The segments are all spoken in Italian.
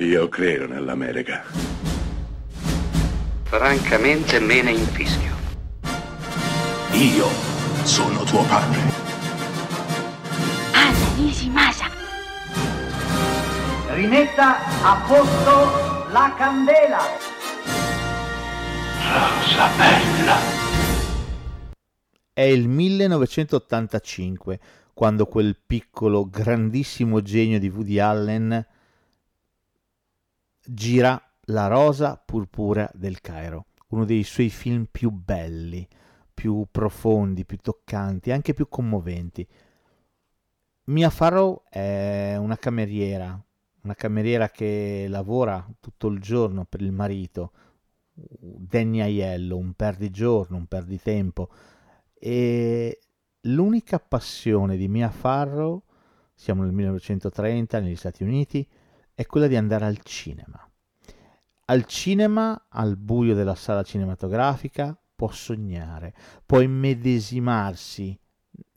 Io credo nell'America. Francamente me ne infischio. Io sono tuo padre. Anna Nishimasa. Rimetta a posto la candela. Rosa bella. È il 1985 quando quel piccolo, grandissimo genio di Woody Allen gira La rosa purpurea del Cairo, uno dei suoi film più belli, più profondi, più toccanti, anche più commoventi. Mia Farrow è una cameriera, una cameriera che lavora tutto il giorno per il marito, Danny Aiello, un perdigiorno, un perditempo, e l'unica passione di Mia Farrow, siamo nel 1930 negli Stati Uniti, è quella di andare al cinema. Al cinema, al buio della sala cinematografica, può sognare, può immedesimarsi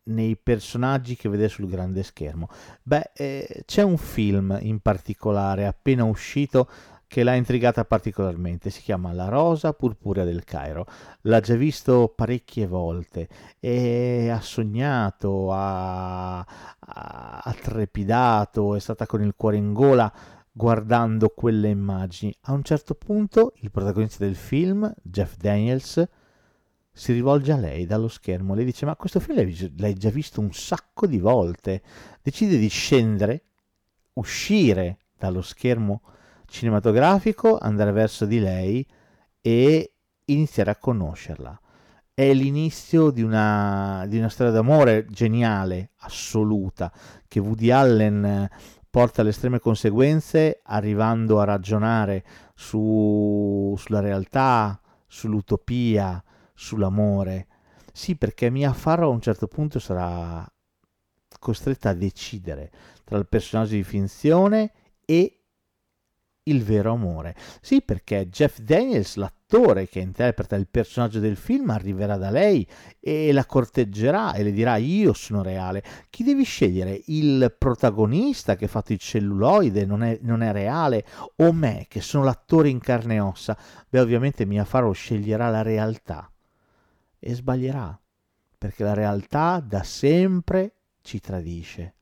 nei personaggi che vede sul grande schermo. Beh, eh, c'è un film in particolare appena uscito che l'ha intrigata particolarmente, si chiama La rosa purpurea del Cairo. L'ha già visto parecchie volte e ha sognato, ha, ha trepidato, è stata con il cuore in gola guardando quelle immagini. A un certo punto il protagonista del film, Jeff Daniels, si rivolge a lei dallo schermo. Le dice: Ma questo film l'hai, l'hai già visto un sacco di volte. Decide di scendere, uscire dallo schermo cinematografico, andare verso di lei e iniziare a conoscerla. È l'inizio di una, di una storia d'amore geniale, assoluta, che Woody Allen porta alle estreme conseguenze arrivando a ragionare su, sulla realtà, sull'utopia, sull'amore. Sì, perché Mia Farrow a un certo punto sarà costretta a decidere tra il personaggio di finzione e il vero amore. Sì, perché Jeff Daniels, l'attore che interpreta il personaggio del film, arriverà da lei e la corteggerà e le dirà io sono reale. Chi devi scegliere? Il protagonista che ha fatto il celluloide non è, non è reale o me che sono l'attore in carne e ossa? Beh, ovviamente Mia Farrow sceglierà la realtà e sbaglierà, perché la realtà da sempre ci tradisce,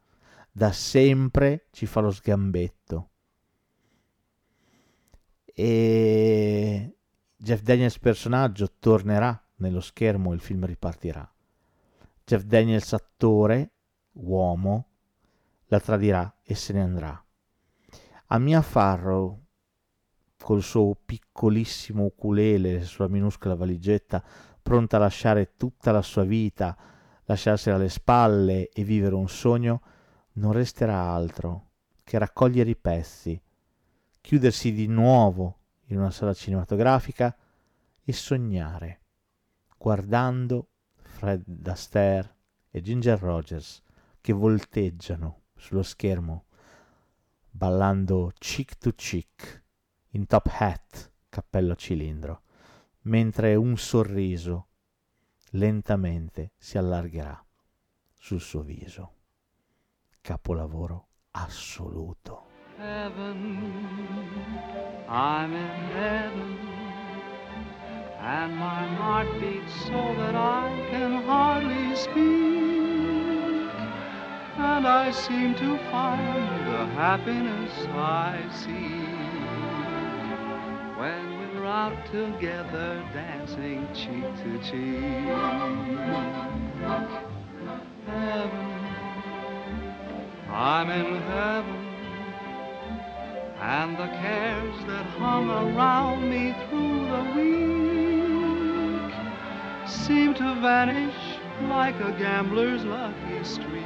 da sempre ci fa lo sgambetto e Jeff Daniels personaggio tornerà nello schermo e il film ripartirà. Jeff Daniels attore, uomo, la tradirà e se ne andrà. A Mia Farrow, col suo piccolissimo ukulele sulla minuscola valigetta, pronta a lasciare tutta la sua vita, lasciarsela alle spalle e vivere un sogno, non resterà altro che raccogliere i pezzi, chiudersi di nuovo in una sala cinematografica e sognare, guardando Fred Astaire e Ginger Rogers che volteggiano sullo schermo, ballando cheek to cheek, in top hat, cappello a cilindro, mentre un sorriso lentamente si allargherà sul suo viso. Capolavoro assoluto. Heaven, I'm in heaven, and my heart beats so that I can hardly speak, and I seem to find the happiness I seek when we're out together dancing cheek to cheek. Heaven, I'm in heaven and the cares that hung around me through the week seem to vanish like a gambler's lucky streak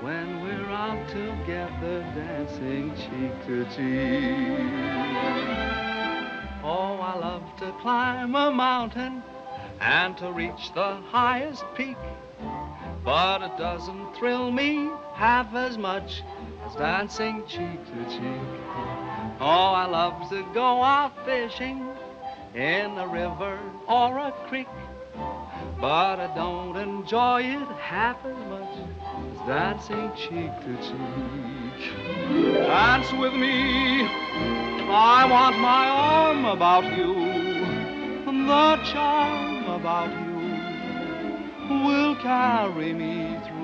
when we're out together dancing cheek to cheek. Oh, I love to climb a mountain and to reach the highest peak, but it doesn't thrill me half as much as dancing cheek to cheek. Oh, I love to go out fishing in a river or a creek, but I don't enjoy it half as much as dancing cheek to cheek. dance with me. I want my arm about you, the charm about you will carry me through